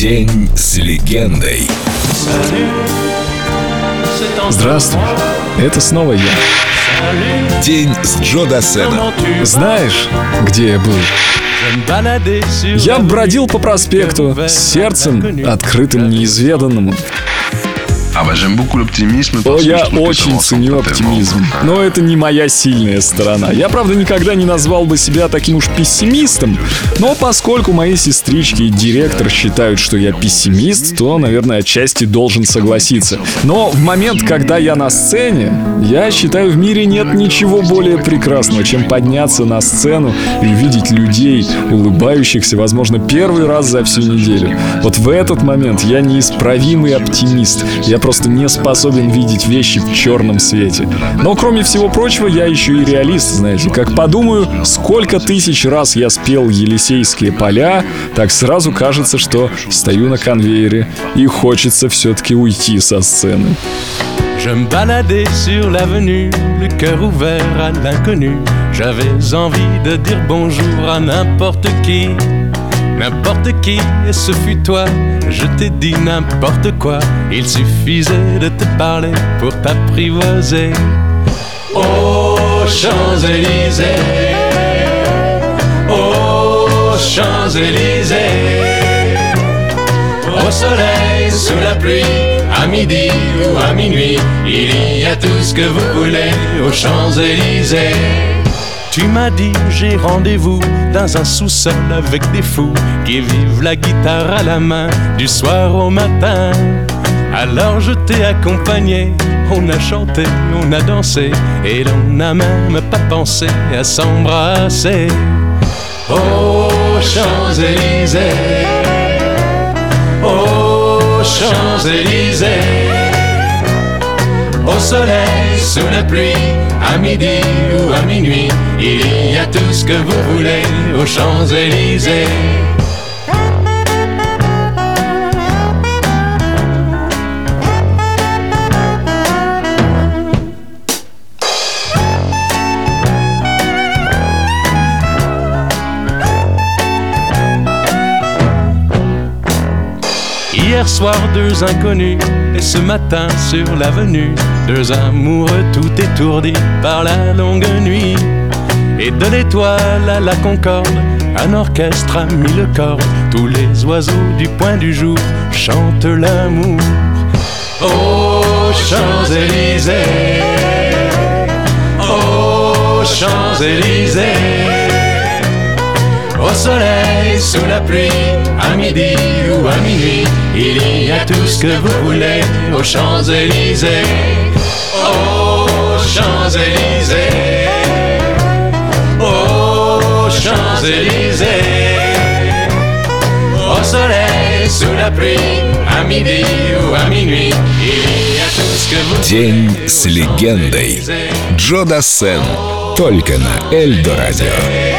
День с легендой. Здравствуй, это снова я. День с Джо Дассеном. Знаешь, где я был? Я бродил по проспекту с сердцем, открытым неизведанному. J'aime beaucoup l'optimisme. О, я очень ценю оптимизм. Но это не моя сильная сторона. Я, правда, никогда не назвал бы себя таким уж пессимистом. Но поскольку мои сестрички и директор считают, что я пессимист, то, наверное, отчасти должен согласиться. Но в момент, когда я на сцене, я считаю, в мире нет ничего более прекрасного, чем подняться на сцену и увидеть людей, улыбающихся, возможно, первый раз за всю неделю. Вот в этот момент я неисправимый оптимист. Я просто не способен видеть вещи в черном свете. Но кроме всего прочего, я еще и реалист, знаете. Как подумаю, сколько тысяч раз я спел Елисейские поля, так сразу кажется, что стою на конвейере и хочется все-таки уйти со сцены. Je me baladais sur l'avenue, le cœur ouvert à l'inconnu. J'avais envie de dire bonjour à n'importe qui, n'importe qui, ce fut toi. Je t'ai dit n'importe quoi, il suffisait de te parler pour t'apprivoiser. Aux Champs-Élysées, aux Champs-Élysées. Au soleil, sous la pluie, à midi ou à minuit, il y a tout ce que vous voulez aux Champs-Élysées. Tu m'as dit j'ai rendez-vous dans un sous-sol avec des fous qui vivent la guitare à la main du soir au matin. Alors je t'ai accompagné, on a chanté, on a dansé et l'on n'a même pas pensé à s'embrasser. Aux Champs-Élysées, aux Champs-Élysées. Au soleil, sous la pluie, à midi ou à minuit, il y a tout ce que vous voulez aux Champs-Élysées. Hier soir, deux inconnus, et ce matin sur l'avenue, deux amoureux tout étourdis par la longue nuit. Et de l'étoile à la concorde, un orchestre a mis le. Tous les oiseaux du point du jour chantent l'amour. Aux Champs-Élysées, aux Champs-Élysées. Au soleil, sous la pluie, à midi ou à minuit, il y a tout ce que vous voulez aux Champs-Élysées. Aux Champs-Élysées. Champs-Élysées. Au soleil, sous la pluie, à midi ou à minuit, il y a tout ce que vous День с легендой. Джо Дассен. Только на Эльдо Радио.